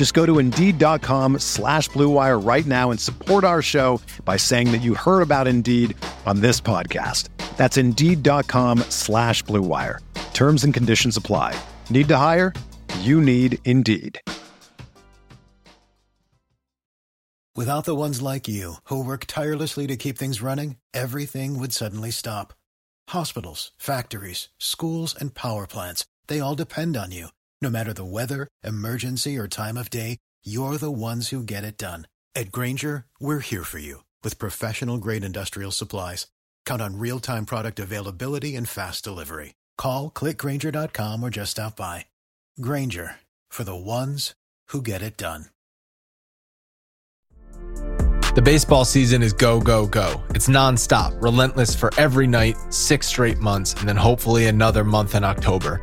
Just go to Indeed.com slash BlueWire right now and support our show by saying that you heard about Indeed on this podcast. That's Indeed.com slash BlueWire. Terms and conditions apply. Need to hire? You need Indeed. Without the ones like you, who work tirelessly to keep things running, everything would suddenly stop. Hospitals, factories, schools, and power plants, they all depend on you. No matter the weather, emergency, or time of day, you're the ones who get it done. At Grainger, we're here for you with professional grade industrial supplies. Count on real time product availability and fast delivery. Call clickgranger.com or just stop by. Grainger for the ones who get it done. The baseball season is go, go, go. It's nonstop, relentless for every night, six straight months, and then hopefully another month in October.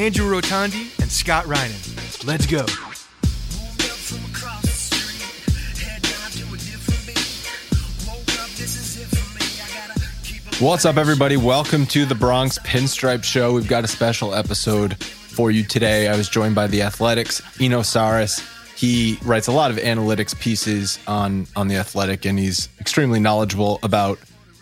Andrew Rotondi and Scott Reinen. Let's go. What's up, everybody? Welcome to the Bronx Pinstripe Show. We've got a special episode for you today. I was joined by the Athletic's, Eno Sarris. He writes a lot of analytics pieces on on the Athletic, and he's extremely knowledgeable about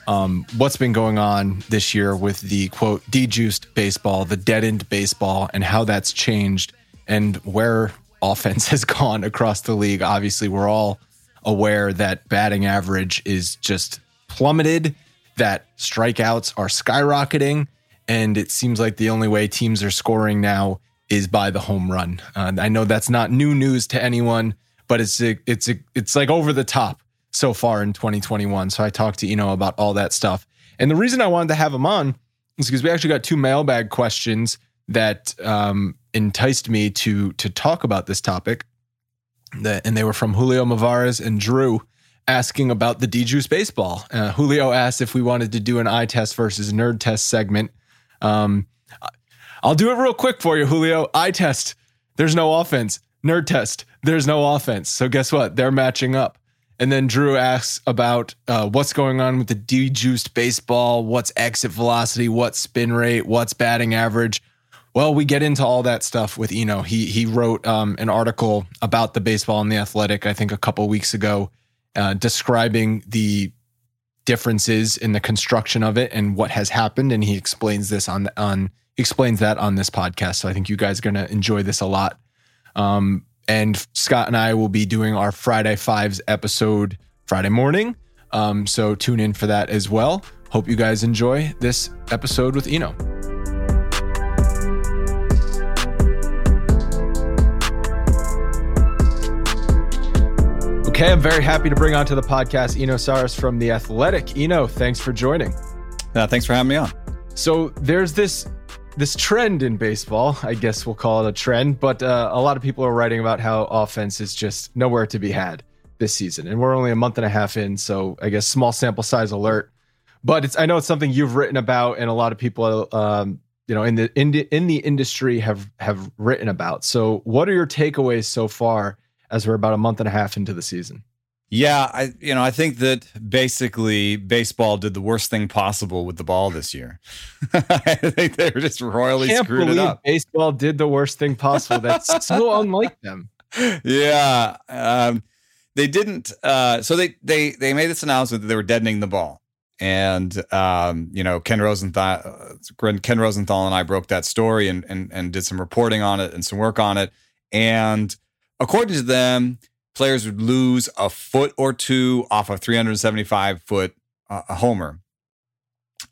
um, what's been going on this year with the quote dejuiced baseball, the deadened baseball, and how that's changed, and where offense has gone across the league. Obviously, we're all aware that batting average is just plummeted that strikeouts are skyrocketing, and it seems like the only way teams are scoring now is by the home run. Uh, I know that's not new news to anyone, but it's it's it's like over the top so far in 2021. So I talked to Eno about all that stuff, and the reason I wanted to have him on is because we actually got two mailbag questions that um, enticed me to to talk about this topic. That, and they were from Julio Mavarez and Drew asking about the DJuice baseball. Uh, Julio asked if we wanted to do an eye test versus nerd test segment. Um, I'll do it real quick for you, Julio. Eye test, there's no offense. Nerd test, there's no offense. So guess what? They're matching up. And then Drew asks about uh, what's going on with the dejuiced baseball, what's exit velocity, what's spin rate, what's batting average. Well, we get into all that stuff with Eno. He he wrote um, an article about the baseball and the athletic, I think, a couple weeks ago, uh, describing the differences in the construction of it and what has happened. And he explains this on on explains that on this podcast. So I think you guys are going to enjoy this a lot. Um, and Scott and I will be doing our Friday Fives episode Friday morning. Um, so tune in for that as well. Hope you guys enjoy this episode with Eno. Okay, I'm very happy to bring onto the podcast Eno Sarris from The Athletic. Eno, thanks for joining. Uh, thanks for having me on. So there's this this trend in baseball. I guess we'll call it a trend, but uh, a lot of people are writing about how offense is just nowhere to be had this season, and we're only a month and a half in, so I guess small sample size alert. But it's I know it's something you've written about, and a lot of people, um, you know, in the in the, in the industry have have written about. So, what are your takeaways so far as we're about a month and a half into the season? Yeah, I you know I think that basically baseball did the worst thing possible with the ball this year. I think they were just royally screwed it up. Baseball did the worst thing possible. That's so unlike them. Yeah, um, they didn't. Uh, so they they they made this announcement that they were deadening the ball, and um, you know Ken Rosenthal, uh, Ken Rosenthal and I broke that story and and and did some reporting on it and some work on it, and according to them players would lose a foot or two off a 375 foot uh, a homer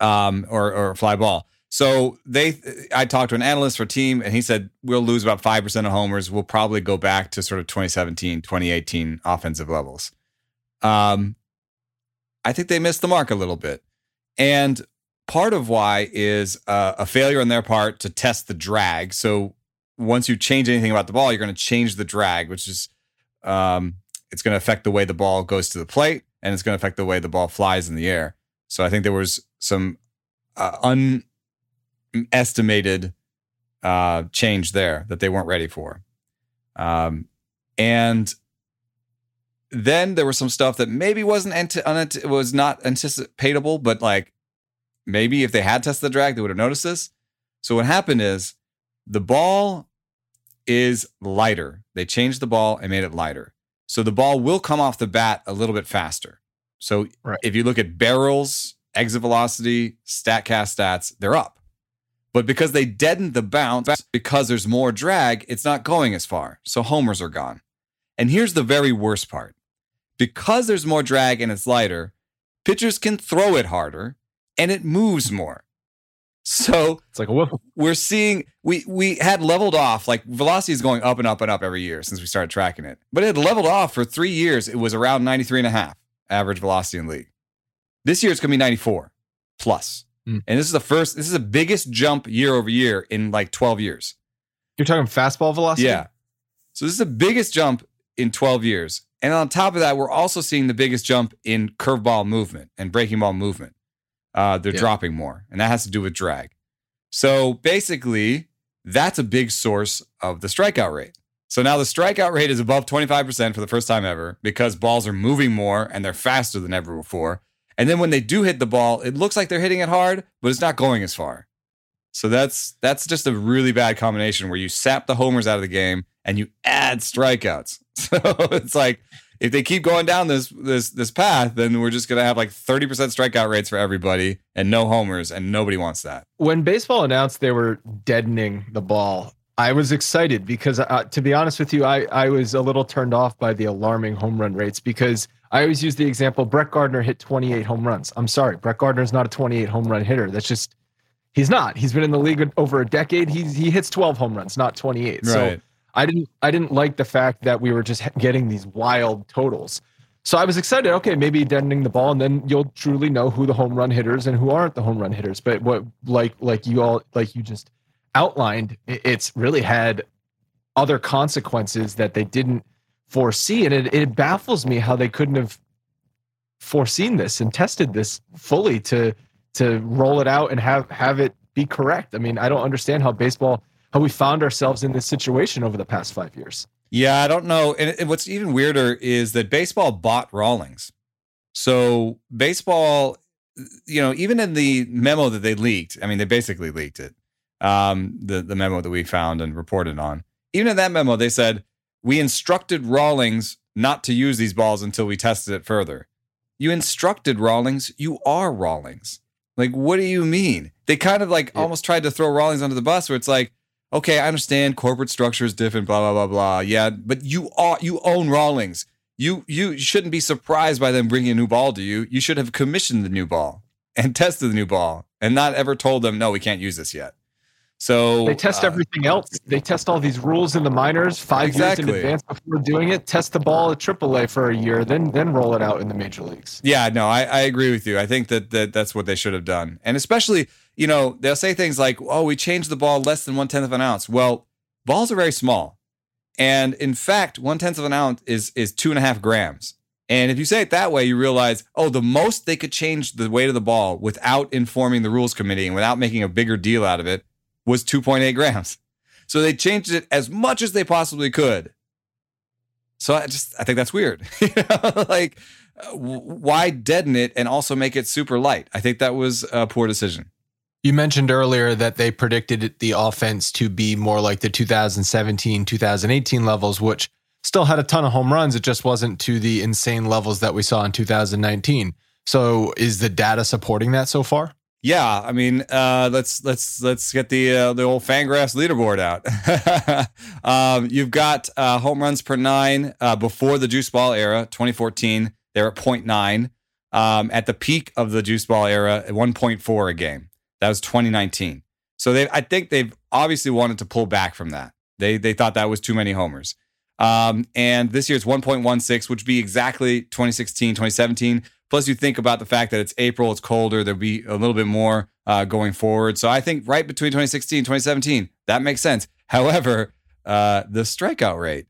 um, or, or fly ball. So they, I talked to an analyst for team, and he said we'll lose about five percent of homers. We'll probably go back to sort of 2017, 2018 offensive levels. Um, I think they missed the mark a little bit, and part of why is uh, a failure on their part to test the drag. So once you change anything about the ball, you're going to change the drag, which is um, it's going to affect the way the ball goes to the plate and it's going to affect the way the ball flies in the air. So I think there was some uh, unestimated uh, change there that they weren't ready for. Um, and then there was some stuff that maybe wasn't unant- was not anticipatable, but like maybe if they had tested the drag, they would have noticed this. So what happened is the ball is lighter. They changed the ball and made it lighter. So the ball will come off the bat a little bit faster. So right. if you look at barrels, exit velocity, StatCast stats, they're up. But because they deadened the bounce, because there's more drag, it's not going as far. So homers are gone. And here's the very worst part because there's more drag and it's lighter, pitchers can throw it harder and it moves more. So it's like a Wiffle. We're seeing we we had leveled off like velocity is going up and up and up every year since we started tracking it. But it had leveled off for three years. It was around 93 and a half average velocity in league. This year it's gonna be 94 plus. Mm. And this is the first, this is the biggest jump year over year in like 12 years. You're talking fastball velocity? Yeah. So this is the biggest jump in 12 years. And on top of that, we're also seeing the biggest jump in curveball movement and breaking ball movement uh, they're yeah. dropping more, and that has to do with drag. So basically, that's a big source of the strikeout rate. So now the strikeout rate is above 25% for the first time ever because balls are moving more and they're faster than ever before. And then when they do hit the ball, it looks like they're hitting it hard, but it's not going as far. So that's that's just a really bad combination where you sap the homers out of the game and you add strikeouts. So it's like if they keep going down this this this path, then we're just gonna have like 30% strikeout rates for everybody and no homers, and nobody wants that. When baseball announced they were deadening the ball, I was excited because, uh, to be honest with you, I I was a little turned off by the alarming home run rates because I always use the example Brett Gardner hit 28 home runs. I'm sorry, Brett Gardner is not a 28 home run hitter. That's just he's not. He's been in the league over a decade. He he hits 12 home runs, not 28. Right. So I didn't I didn't like the fact that we were just getting these wild totals. So I was excited. Okay, maybe deadening the ball, and then you'll truly know who the home run hitters and who aren't the home run hitters. But what like like you all like you just outlined, it's really had other consequences that they didn't foresee, and it it baffles me how they couldn't have foreseen this and tested this fully to to roll it out and have have it be correct. I mean, I don't understand how baseball how we found ourselves in this situation over the past five years. Yeah, I don't know. And what's even weirder is that baseball bought Rawlings. So baseball, you know, even in the memo that they leaked, I mean, they basically leaked it. Um, the the memo that we found and reported on. Even in that memo, they said we instructed Rawlings not to use these balls until we tested it further. You instructed Rawlings. You are Rawlings. Like, what do you mean? They kind of like yeah. almost tried to throw Rawlings under the bus, where it's like, okay, I understand corporate structure is different, blah blah blah blah. Yeah, but you are you own Rawlings. You you shouldn't be surprised by them bringing a new ball to you. You should have commissioned the new ball and tested the new ball and not ever told them no, we can't use this yet. So they test uh, everything else. They test all these rules in the minors five exactly. years in advance before doing it. Test the ball at AAA for a year, then then roll it out in the major leagues. Yeah, no, I, I agree with you. I think that, that that's what they should have done, and especially you know, they'll say things like, "Oh, we changed the ball less than one tenth of an ounce." Well, balls are very small, and in fact, one tenth of an ounce is is two and a half grams. And if you say it that way, you realize, oh, the most they could change the weight of the ball without informing the rules committee and without making a bigger deal out of it was 2.8 grams. So they changed it as much as they possibly could. So I just I think that's weird. like uh, why deaden it and also make it super light? I think that was a poor decision. You mentioned earlier that they predicted the offense to be more like the 2017 2018 levels, which still had a ton of home runs. It just wasn't to the insane levels that we saw in 2019. So is the data supporting that so far? Yeah, I mean, uh, let's let's let's get the uh, the old Fangraphs leaderboard out. um, you've got uh, home runs per nine uh, before the juice ball era, 2014. They're at 0.9. Um, at the peak of the juice ball era, at 1.4 a game. That was 2019. So they, I think they've obviously wanted to pull back from that. They they thought that was too many homers. Um, and this year it's 1.16, which would be exactly 2016, 2017. Plus, you think about the fact that it's April, it's colder, there'll be a little bit more uh, going forward. So I think right between 2016 and 2017, that makes sense. However, uh, the strikeout rate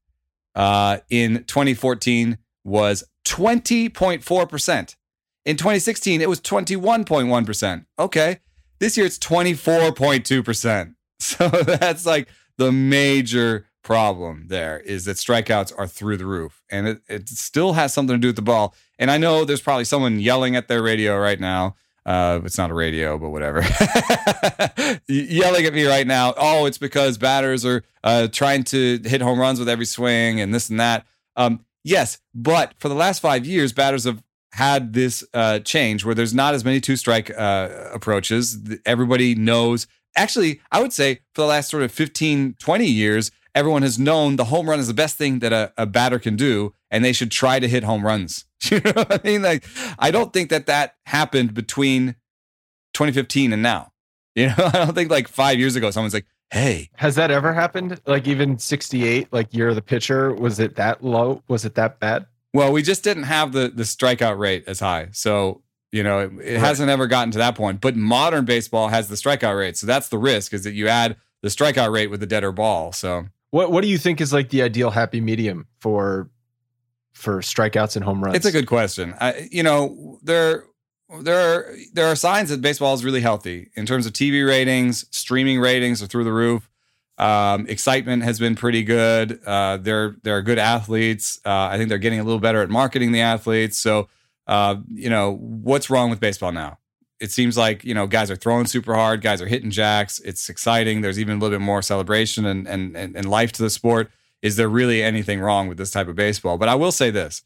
uh, in 2014 was 20.4%. In 2016, it was 21.1%. Okay. This year, it's 24.2%. So that's like the major problem there is that strikeouts are through the roof and it, it still has something to do with the ball. And I know there's probably someone yelling at their radio right now. Uh, it's not a radio, but whatever. yelling at me right now. Oh, it's because batters are uh, trying to hit home runs with every swing and this and that. Um, yes, but for the last five years, batters have had this uh, change where there's not as many two strike uh, approaches. Everybody knows. Actually, I would say for the last sort of 15, 20 years, everyone has known the home run is the best thing that a, a batter can do, and they should try to hit home runs. you know what I mean? Like, I don't think that that happened between 2015 and now. You know, I don't think like five years ago someone's like, "Hey, has that ever happened? Like even 68, like year of the pitcher, was it that low? Was it that bad?" Well, we just didn't have the the strikeout rate as high, so you know it, it right. hasn't ever gotten to that point. But modern baseball has the strikeout rate, so that's the risk is that you add the strikeout rate with the deader ball. So what What do you think is like the ideal happy medium for for strikeouts and home runs? It's a good question. I, you know, there there are there are signs that baseball is really healthy in terms of TV ratings, streaming ratings are through the roof. Um, excitement has been pretty good. Uh, they're they're good athletes. Uh, I think they're getting a little better at marketing the athletes. So, uh, you know, what's wrong with baseball now? it seems like you know guys are throwing super hard, guys are hitting jacks. It's exciting. There's even a little bit more celebration and and and, and life to the sport. Is there really anything wrong with this type of baseball? But I will say this.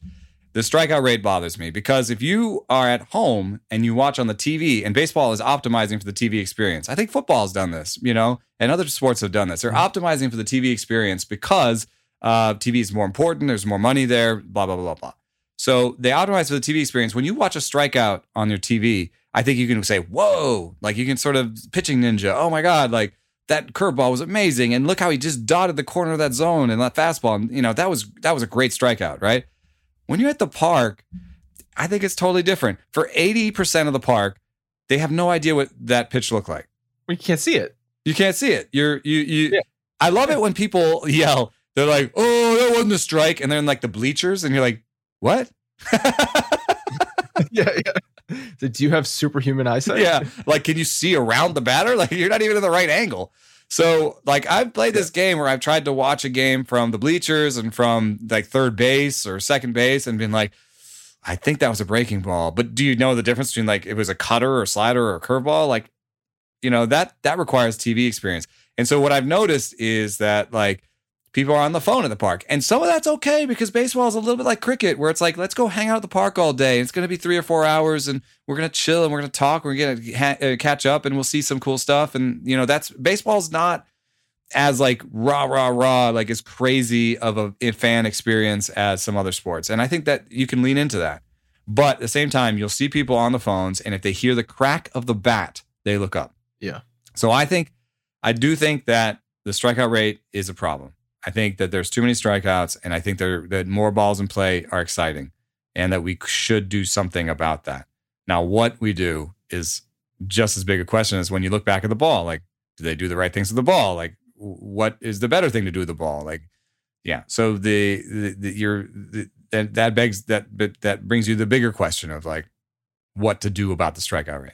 The strikeout rate bothers me because if you are at home and you watch on the TV, and baseball is optimizing for the TV experience, I think football has done this, you know, and other sports have done this. They're mm-hmm. optimizing for the TV experience because uh, TV is more important. There's more money there. Blah blah blah blah blah. So they optimize for the TV experience. When you watch a strikeout on your TV, I think you can say, whoa, like you can sort of pitching ninja. Oh my God, like that curveball was amazing. And look how he just dotted the corner of that zone and that fastball. And, you know, that was that was a great strikeout, right? When you're at the park, I think it's totally different. For 80% of the park, they have no idea what that pitch looked like. We can't see it. You can't see it. You're you you yeah. I love it when people yell, they're like, oh, that wasn't a strike. And they're in like the bleachers, and you're like, what? yeah, yeah. Do you have superhuman eyesight? Yeah. Like, can you see around the batter? Like, you're not even in the right angle. So, like, I've played this game where I've tried to watch a game from the bleachers and from like third base or second base and been like, I think that was a breaking ball. But do you know the difference between like it was a cutter or slider or a curveball? Like, you know, that that requires TV experience. And so what I've noticed is that like people are on the phone at the park. And some of that's okay because baseball is a little bit like cricket, where it's like, let's go hang out at the park all day. It's going to be three or four hours and we're going to chill and we're going to talk. We're going to ha- uh, catch up and we'll see some cool stuff. And, you know, that's baseball's not as like rah, rah, rah, like as crazy of a fan experience as some other sports. And I think that you can lean into that. But at the same time, you'll see people on the phones and if they hear the crack of the bat, they look up. Yeah. So I think, I do think that the strikeout rate is a problem. I think that there's too many strikeouts, and I think there that more balls in play are exciting, and that we should do something about that. Now, what we do is just as big a question as when you look back at the ball. Like, do they do the right things with the ball? Like, what is the better thing to do with the ball? Like, yeah. So the, the, the you're the, that that begs that but that brings you the bigger question of like what to do about the strikeout rate.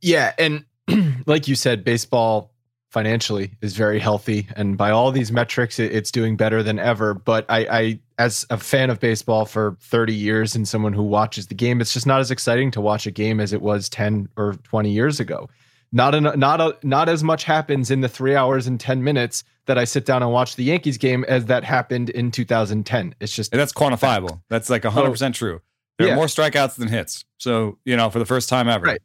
Yeah, and like you said, baseball financially is very healthy, and by all these metrics, it, it's doing better than ever. But I, I, as a fan of baseball for 30 years and someone who watches the game, it's just not as exciting to watch a game as it was 10 or 20 years ago. Not an, not a, not as much happens in the three hours and 10 minutes that I sit down and watch the Yankees game as that happened in 2010. It's just and that's quantifiable. That's like 100 percent true. There yeah. are more strikeouts than hits. So you know, for the first time ever. Right.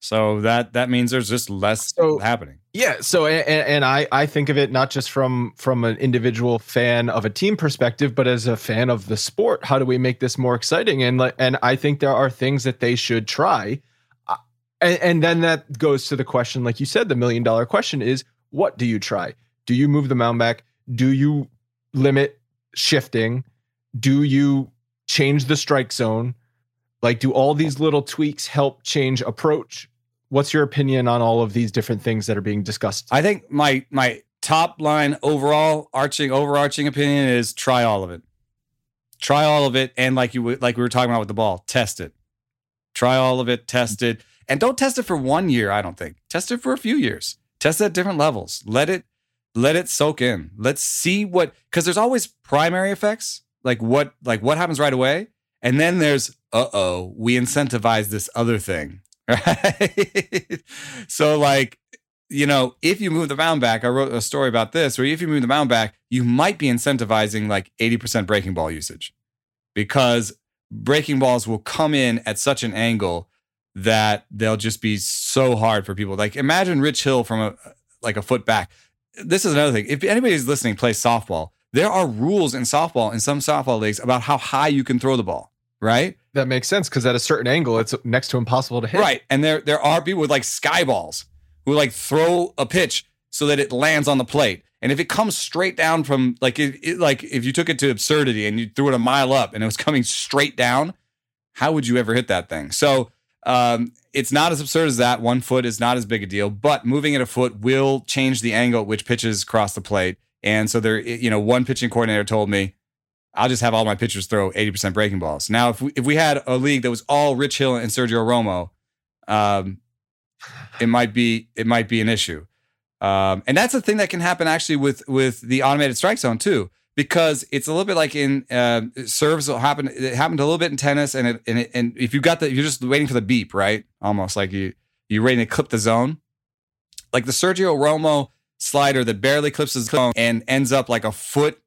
So that that means there's just less so, happening. Yeah. So and, and, I I think of it not just from from an individual fan of a team perspective, but as a fan of the sport. How do we make this more exciting? And and I think there are things that they should try. Uh, and, and then that goes to the question, like you said, the million dollar question is, what do you try? Do you move the mound back? Do you limit shifting? Do you change the strike zone? Like, do all these little tweaks help change approach? What's your opinion on all of these different things that are being discussed? I think my my top line overall arching overarching opinion is try all of it. Try all of it, and like you like we were talking about with the ball, test it. Try all of it, test it, and don't test it for one year. I don't think test it for a few years. Test it at different levels. Let it let it soak in. Let's see what because there's always primary effects, like what like what happens right away, and then there's uh oh, we incentivize this other thing. Right. so, like, you know, if you move the mound back, I wrote a story about this, where if you move the mound back, you might be incentivizing like 80% breaking ball usage because breaking balls will come in at such an angle that they'll just be so hard for people. Like imagine Rich Hill from a like a foot back. This is another thing. If anybody's listening plays softball, there are rules in softball in some softball leagues about how high you can throw the ball right? That makes sense because at a certain angle, it's next to impossible to hit. Right, and there there are people with like sky balls who like throw a pitch so that it lands on the plate. And if it comes straight down from like it, it, like if you took it to absurdity and you threw it a mile up and it was coming straight down, how would you ever hit that thing? So um, it's not as absurd as that. One foot is not as big a deal, but moving it a foot will change the angle at which pitches cross the plate. And so there, you know, one pitching coordinator told me I'll just have all my pitchers throw 80% breaking balls. Now, if we, if we had a league that was all Rich Hill and Sergio Romo, um, it might be it might be an issue. Um, and that's a thing that can happen actually with with the automated strike zone too, because it's a little bit like in uh, serves will happen. It happened a little bit in tennis, and it, and it, and if you got the you're just waiting for the beep, right? Almost like you you're ready to clip the zone, like the Sergio Romo slider that barely clips the zone and ends up like a foot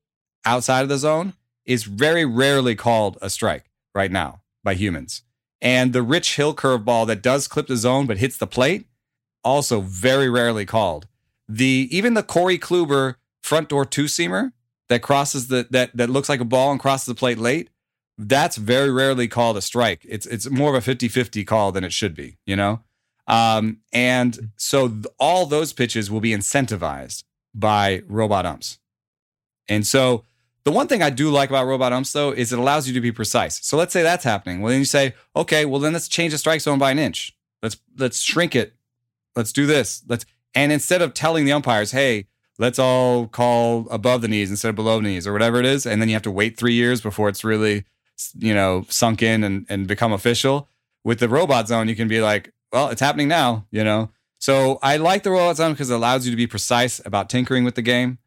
outside of the zone is very rarely called a strike right now by humans. And the Rich Hill curveball that does clip the zone but hits the plate, also very rarely called. The even the Corey Kluber front door two seamer that crosses the that that looks like a ball and crosses the plate late, that's very rarely called a strike. It's it's more of a 50-50 call than it should be, you know? Um, and so th- all those pitches will be incentivized by robot umps. And so the one thing I do like about robot umps though is it allows you to be precise. So let's say that's happening. Well, then you say, okay, well then let's change the strike zone by an inch. Let's let's shrink it. Let's do this. Let's and instead of telling the umpires, hey, let's all call above the knees instead of below the knees or whatever it is, and then you have to wait three years before it's really, you know, sunk in and, and become official. With the robot zone, you can be like, well, it's happening now, you know. So I like the robot zone because it allows you to be precise about tinkering with the game.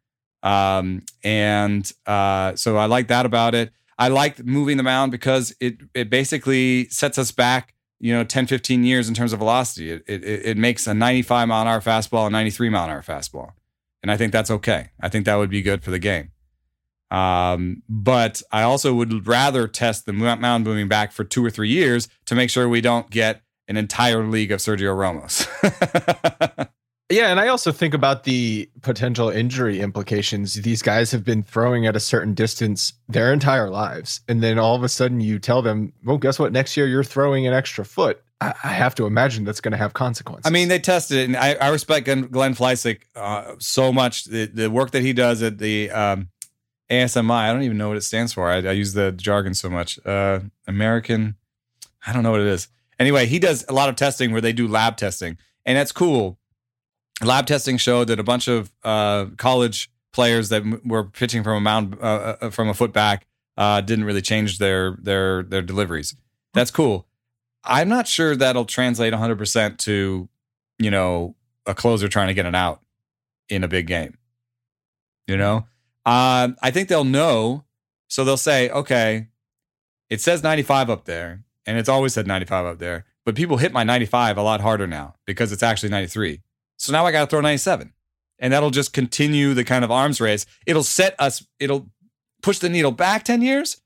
Um, and uh, so I like that about it. I like moving the mound because it it basically sets us back, you know, 10, 15 years in terms of velocity. It, it, it makes a 95 mile an hour fastball a 93 mile an hour fastball. And I think that's okay. I think that would be good for the game. Um, but I also would rather test the mound moving back for two or three years to make sure we don't get an entire league of Sergio Ramos. Yeah, and I also think about the potential injury implications. These guys have been throwing at a certain distance their entire lives, and then all of a sudden you tell them, "Well, guess what? Next year you're throwing an extra foot." I, I have to imagine that's going to have consequences. I mean, they tested it, and I, I respect Glenn, Fleisig uh, so much. The, the, work that he does at the um, ASMI, I don't even know what it stands for. I, I use the jargon so much. Uh, American, I don't know what it is. Anyway, he does a lot of testing where they do lab testing and that's cool. Lab testing showed that a bunch of uh, college players that m- were pitching from a mound uh, uh, from a foot back uh, didn't really change their their their deliveries. That's cool. I'm not sure that'll translate 100% to, you know, a closer trying to get an out in a big game. You know, um, I think they'll know. So they'll say, okay, it says 95 up there, and it's always said 95 up there, but people hit my 95 a lot harder now because it's actually 93. So now I got to throw 97. And that'll just continue the kind of arms race. It'll set us, it'll push the needle back 10 years,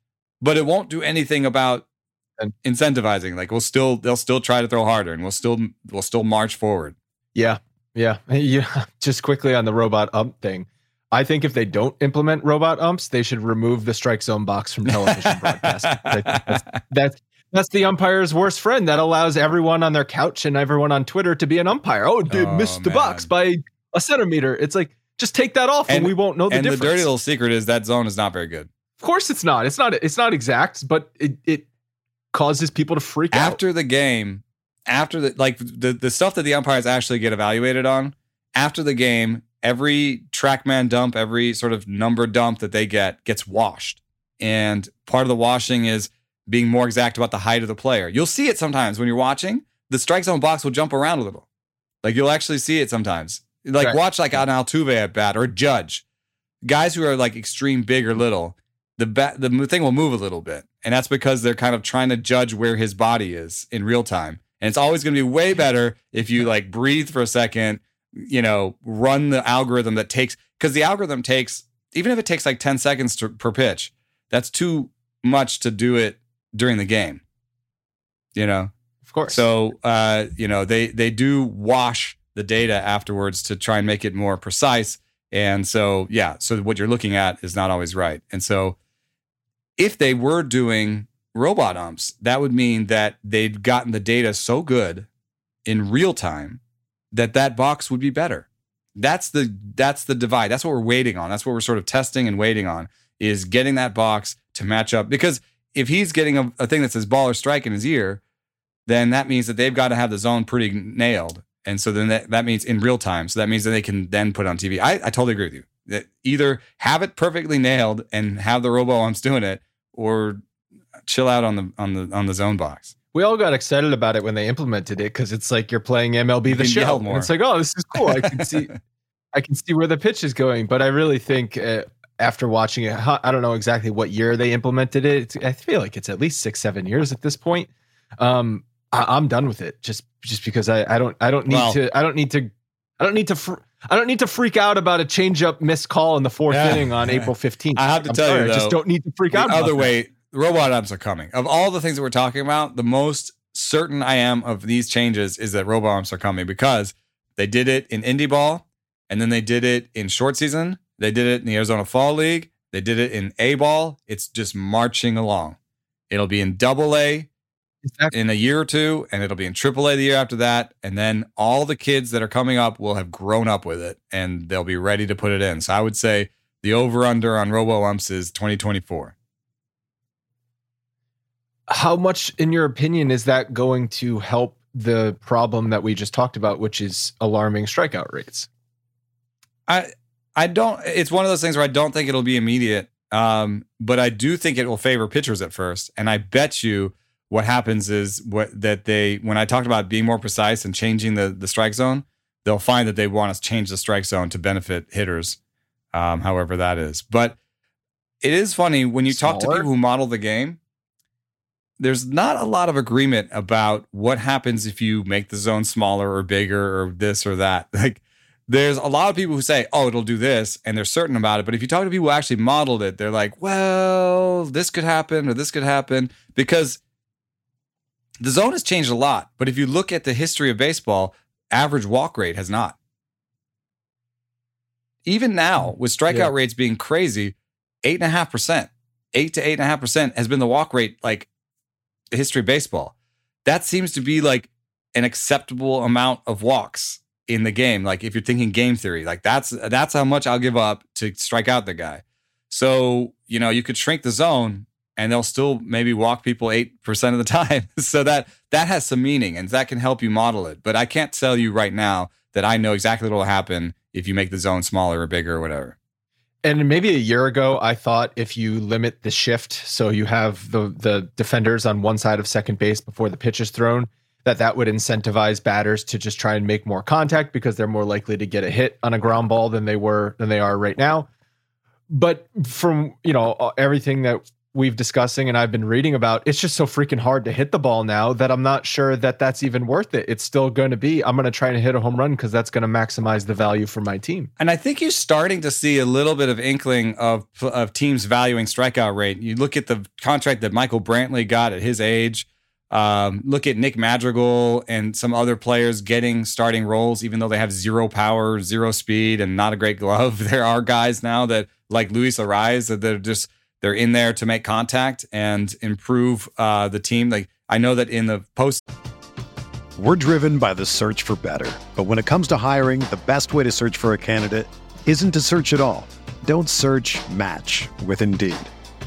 but it won't do anything about incentivizing. Like we'll still, they'll still try to throw harder and we'll still, we'll still march forward. Yeah. Yeah. Yeah. Just quickly on the robot ump thing. I think if they don't implement robot umps, they should remove the strike zone box from television broadcast. That's, that's, that's the umpire's worst friend. That allows everyone on their couch and everyone on Twitter to be an umpire. Oh, they Oh, missed the box by a centimeter. It's like just take that off and, And- we won't know the and difference. the dirty little secret is that zone is not very good. of course, it's not. It's not. It's not exact, but it it causes people to freak out. after the game, after the like the the stuff that the umpires actually get evaluated on after the game, every trackman dump, every sort of number dump that they get gets washed. And part of the washing is being more exact about the height of the player. You'll see it sometimes when you're watching. The strike zone box will jump around a little. Like you'll actually see it sometimes. Like Right. watch like an Altuve at bat or Judge. Guys who are like extreme big or little, the bat the thing will move a little bit, and that's because they're kind of trying to judge where his body is in real time. And it's always going to be way better if you like breathe for a second, you know, run the algorithm that takes because the algorithm takes even if it takes like ten seconds to, per pitch, that's too much to do it during the game. You know, of course. so uh, you know they they do wash the data afterwards to try and make it more precise. And so yeah, so what you're looking at is not always right. And so if they were doing robot umps, that would mean that they'd gotten the data so good in real time that that box would be better. That's the that's the divide. That's what we're waiting on. That's what we're sort of testing and waiting on is getting that box to match up because if he's getting a, a thing that says ball or strike in his ear, then that means that they've got to have the zone pretty nailed. And so then that, that means in real time. So that means that they can then put it on TV. I, I totally agree with you. That either have it perfectly nailed and have the robo umps doing it, or chill out on the on the on the zone box. we all got excited about it when they implemented it because it's like you're playing MLB the show. And more. it's like, oh, this is cool. I can see, I can see where the pitch is going. But I really think uh, after watching it, I don't know exactly what year they implemented it. It's, I feel like it's at least six, seven years at this point. Um, I, I'm done with it just just because I, I don't I don't need Well- to I don't need to I don't need to fr- I don't need to freak out about a changeup missed call in the fourth Yeah. inning on April 15th. I have to I'm tell you, sorry, I just don't need to freak out. other that. way, robot umps are coming. Of all the things that we're talking about, the most certain I am of these changes is that robot umps are coming because they did it in indie ball, and then they did it in short season. They did it in the Arizona Fall League. They did it in A ball. It's just marching along. It'll be in double A Exactly. in a year or two, and it'll be in triple A the year after that. And then all the kids that are coming up will have grown up with it and they'll be ready to put it in. So I would say the over under on robo umps is 2024. how much in your opinion is that going to help the problem that we just talked about which is alarming strikeout rates I I don't. It's one of those things where I don't think it'll be immediate. Um, but I do think it will favor pitchers at first. And I bet you what happens is what that they when I talked about being more precise and changing the the strike zone, they'll find that they want to change the strike zone to benefit hitters, um, however that is. But it is funny when you talk to people who model the game. There's not a lot of agreement about what happens if you make the zone smaller or bigger or this or that. Like there's a lot of people who say, "Oh, it'll do this," and they're certain about it. But if you talk to people who actually modeled it, they're like, "Well, this could happen or this could happen," because the zone has changed a lot. But if you look at the history of baseball, average walk rate has not. Even now, with strikeout Yeah. rates being crazy, eight and a half percent, eight to eight and a half percent has been the walk rate like the history of baseball. That seems to be like an acceptable amount of walks in the game. Like if you're thinking game theory, like that's that's how much I'll give up to strike out the guy. So, you know, you could shrink the zone and they'll still maybe walk people 8% of the time. so that that has some meaning and that can help you model it. But I can't tell you right now that I know exactly what will happen if you make the zone smaller or bigger or whatever. And maybe a year ago, I thought if you limit the shift, so you have the the defenders on one side of second base before the pitch is thrown, that that would incentivize batters to just try and make more contact because they're more likely to get a hit on a ground ball than they were than they are right now. But from you know everything that we've discussing and I've been reading about, it's just so freaking hard to hit the ball now that I'm not sure that that's even worth it. It's still going to be I'm going to try and hit a home run because that's going to maximize the value for my team. And I think you're starting to see a little bit of inkling of of teams valuing strikeout rate. You look at the contract that Michael Brantley got at his age. Um, look at Nick Madrigal and some other players getting starting roles, even though they have zero power, zero speed, and not a great glove. There are guys now that, like Luis Arraez, that they're just they're in there to make contact and improve uh, the team. Like I know that in the post. We're driven by the search for better. But when it comes to hiring, the best way to search for a candidate isn't to search at all. Don't search match with Indeed.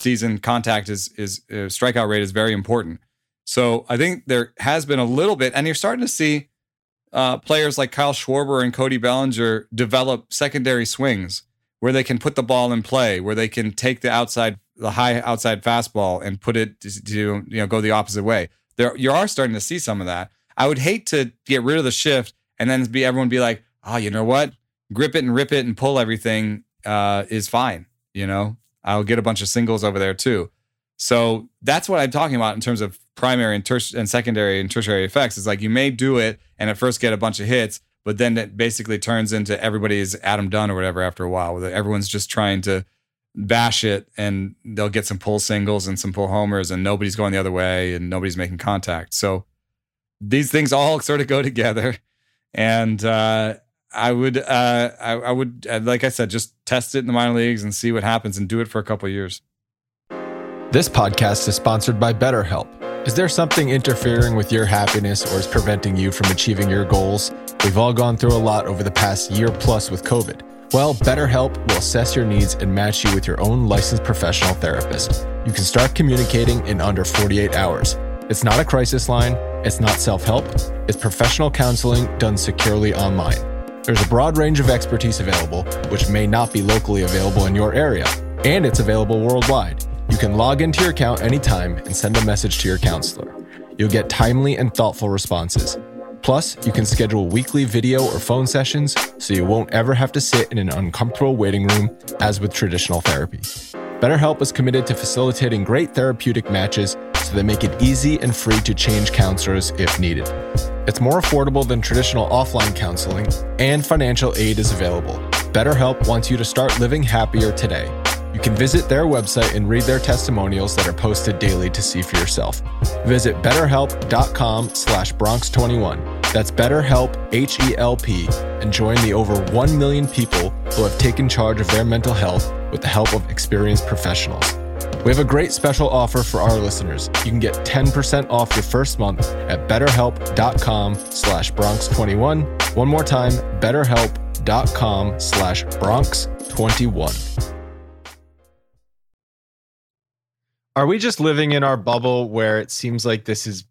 Season contact is, is uh, strikeout rate is very important. So I think there has been a little bit, and you're starting to see uh, players like Kyle Schwarber and Cody Bellinger develop secondary swings where they can put the ball in play, where they can take the outside, the high outside fastball and put it to, to you know go the opposite way. There, you are starting to see some of that. I would hate to get rid of the shift and then be everyone be like, oh, you know what, grip it and rip it and pull everything uh, is fine. You know, I'll get a bunch of singles over there too. So that's what I'm talking about in terms of primary and, ter- and secondary and tertiary effects. Is like you may do it and at first get a bunch of hits, but then it basically turns into everybody's Adam Dunn or whatever after a while. Where everyone's just trying to bash it and they'll get some pull singles and some pull homers and nobody's going the other way and nobody's making contact. So these things all sort of go together. And uh, I would, uh, I, I, would, uh, like I said, just test it in the minor leagues and see what happens and do it for a couple years. This podcast is sponsored by BetterHelp. Is there something interfering with your happiness or is preventing you from achieving your goals? We've all gone through a lot over the past year plus with COVID. Well, BetterHelp will assess your needs and match you with your own licensed professional therapist. You can start communicating in under 48 hours. It's not a crisis line, it's not self help, it's professional counseling done securely online. There's a broad range of expertise available, which may not be locally available in your area, and it's available worldwide. You can log into your account anytime and send a message to your counselor. You'll get timely and thoughtful responses. Plus, you can schedule weekly video or phone sessions so you won't ever have to sit in an uncomfortable waiting room as with traditional therapy. BetterHelp is committed to facilitating great therapeutic matches they make it easy and free to change counselors if needed. It's more affordable than traditional offline counseling, and financial aid is available. BetterHelp wants you to start living happier today. You can visit their website and read their testimonials that are posted daily to see for yourself. Visit betterhelp.com slash Bronx21. That's BetterHelp, H-E-L-P, and join the over 1 million people who have taken charge of their mental health with the help of experienced professionals. We have a great special offer for our listeners. You can get 10% off your first month at betterhelp.com slash Bronx21. One more time, betterhelp.com slash Bronx21. Are we just living in our bubble where it seems like this is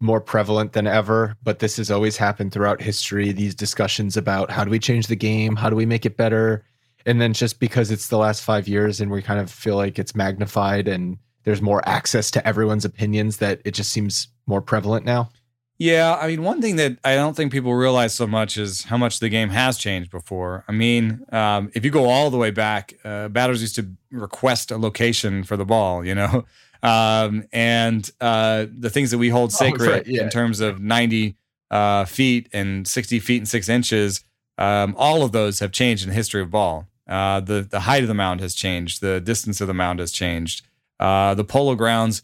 more prevalent than ever, but this has always happened throughout history? These discussions about how do we change the game? How do we make it better? And then just because it's the last five years and we kind of feel like it's magnified and there's more access to everyone's opinions that it just seems more prevalent now? Yeah, I mean, one thing that I don't think people realize so much is how much the game has changed before. I mean, um, if you go all the way back, uh, batters used to request a location for the ball, you know, um, and uh, the things that we hold sacred oh, right, yeah. in terms of 90 uh, feet and 60 feet and six inches, um, all of those have changed in the history of ball. Uh, the the height of the mound has changed. The distance of the mound has changed. Uh, the polo grounds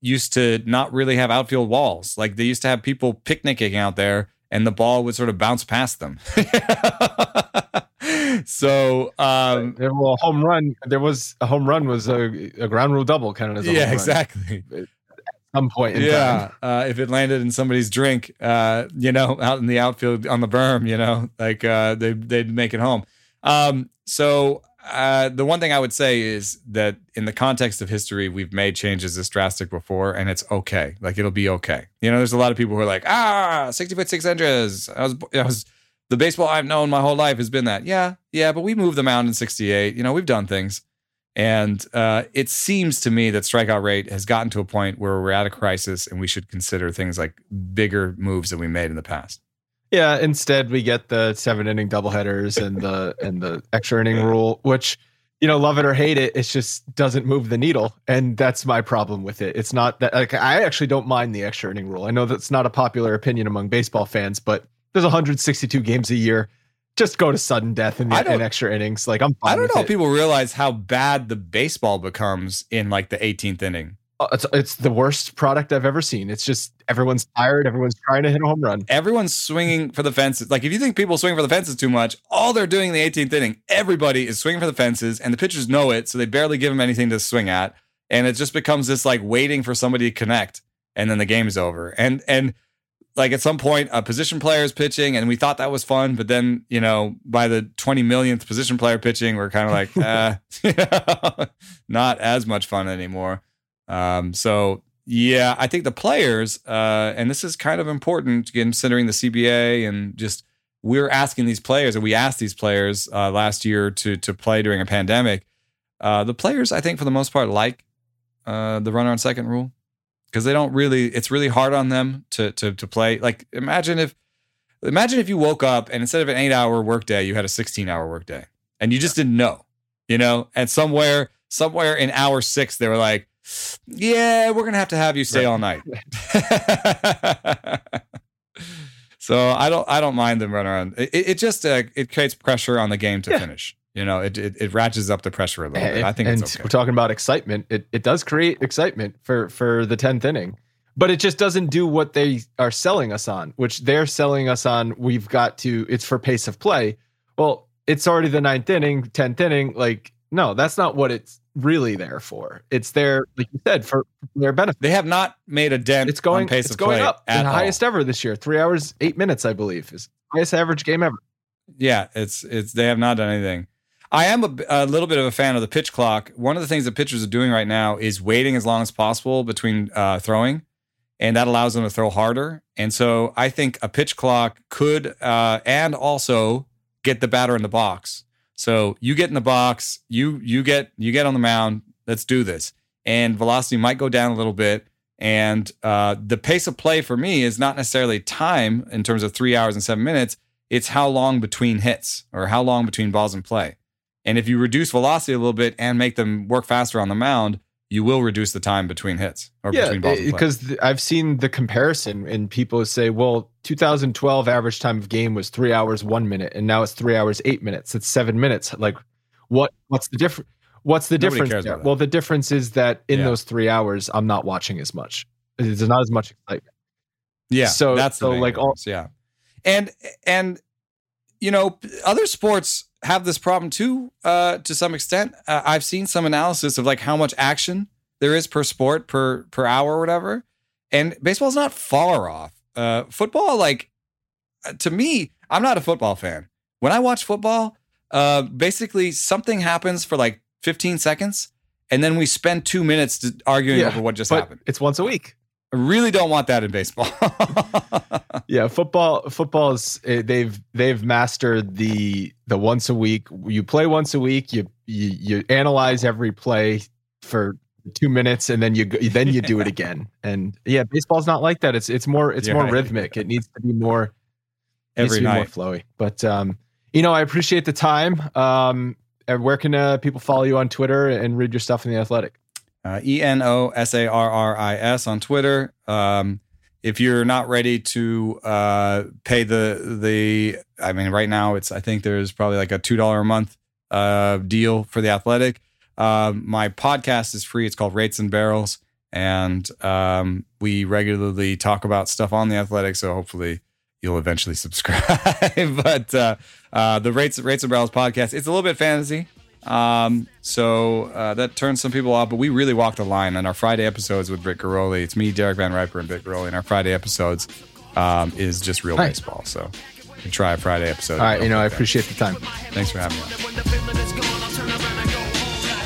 used to not really have outfield walls. Like they used to have people picnicking out there and the ball would sort of bounce past them. so um well a home run there was a home run was a, a ground rule double kind of as yeah exactly at some point in the time. yeah uh, if it landed in somebody's drink uh you know out in the outfield on the berm you know like uh they, they'd make it home um so uh, the one thing I would say is that in the context of history, we've made changes this drastic before, and it's okay. Like it'll be okay. You know, there's a lot of people who are like, ah, 60 foot six inches. I was, I was, the baseball I've known my whole life has been that. Yeah, yeah, but we moved the mound in 68. You know, we've done things. And uh, it seems to me that strikeout rate has gotten to a point where we're at a crisis and we should consider things like bigger moves that we made in the past. Yeah, instead we get the seven inning doubleheaders and the and the extra inning rule, which you know, love it or hate it, it just doesn't move the needle, and that's my problem with it. It's not that like I actually don't mind the extra inning rule. I know that's not a popular opinion among baseball fans, but there's 162 games a year. Just go to sudden death in, the, in extra innings. Like I'm. I don't know if people realize how bad the baseball becomes in like the 18th inning. Uh, it's it's the worst product I've ever seen. It's just everyone's tired. Everyone's trying to hit a home run. Everyone's swinging for the fences. Like if you think people swing for the fences too much, all they're doing in the 18th inning, everybody is swinging for the fences, and the pitchers know it, so they barely give them anything to swing at, and it just becomes this like waiting for somebody to connect, and then the game is over. And and like at some point, a position player is pitching, and we thought that was fun, but then you know by the 20 millionth position player pitching, we're kind of like, uh, not as much fun anymore. Um, so yeah, I think the players, uh, and this is kind of important considering the CBA and just we're asking these players, and we asked these players uh, last year to to play during a pandemic. Uh, the players, I think, for the most part, like uh, the runner on second rule because they don't really. It's really hard on them to to to play. Like imagine if imagine if you woke up and instead of an eight hour workday, you had a sixteen hour workday, and you just didn't know, you know, and somewhere somewhere in hour six they were like yeah, we're gonna have to have you stay all night. so I don't I don't mind them running around. It, it just uh, it creates pressure on the game to yeah. finish. You know, it, it, it ratchets up the pressure a little and, bit. I think and okay. we're talking about excitement. It it does create excitement for for the tenth inning, but it just doesn't do what they are selling us on, which they're selling us on. We've got to. It's for pace of play. Well, it's already the ninth inning, tenth inning. Like no, that's not what it's really there for. It's there, like you said, for their benefit. They have not made a dent. It's going. pace it's going up. The highest ever this year. Three hours eight minutes, I believe, is highest average game ever. Yeah, it's it's. They have not done anything. I am a, a, little bit of a fan of the pitch clock. One of the things that pitchers are doing right now is waiting as long as possible between uh, throwing, and that allows them to throw harder. And so I think a pitch clock could uh, and also get the batter in the box so you get in the box, you you get you get on the mound. Let's do this. And velocity might go down a little bit. And uh, the pace of play for me is not necessarily time in terms of three hours and seven minutes. It's how long between hits or how long between balls in play. And if you reduce velocity a little bit and make them work faster on the mound, you will reduce the time between hits or yeah, between balls. Because I've seen the comparison, and people say, "Well, 2012 average time of game was three hours one minute, and now it's three hours eight minutes. It's seven minutes. Like, what? What's the difference? What's the Nobody difference? Well, the difference is that in yeah. those three hours, I'm not watching as much. There's not as much excitement. Yeah. So that's so like all yeah, and and you know other sports have this problem too, uh, to some extent. Uh, I've seen some analysis of like how much action there is per sport per per hour or whatever, and baseball's not far off. Uh, football, like uh, to me, I'm not a football fan. When I watch football, uh, basically something happens for like 15 seconds, and then we spend two minutes arguing yeah, over what just happened. It's once a week. I really don't want that in baseball. yeah, football. Football is eh, they've they've mastered the the once a week. You play once a week. You you you analyze every play for two minutes and then you go, then you do it again. And yeah, baseball's not like that. It's it's more it's Yeah, more rhythmic. It needs to be more Every be night. more flowy. But um, you know, I appreciate the time. Um, and where can uh, people follow you on Twitter and read your stuff in the Athletic? Uh, E N O S A R R I S on Twitter. Um, if you're not ready to uh, pay the the, I mean, right now it's I think there's probably like a two dollar a month uh, deal for the Athletic. Um, my podcast is free. It's called Rates and Barrels, and um, we regularly talk about stuff on the Athletic. So hopefully you'll eventually subscribe. but uh, uh, the Rates Rates and Barrels podcast, it's a little bit fantasy. Um, so uh, that turns some people off, but we really walk the line on our Friday episodes with Britt Ghiroli. It's me, Derek Van Riper, and Britt Ghiroli. And our Friday episodes um, is just real baseball. So you can try a Friday episode. All right, you know, I appreciate the time. Thanks for having me.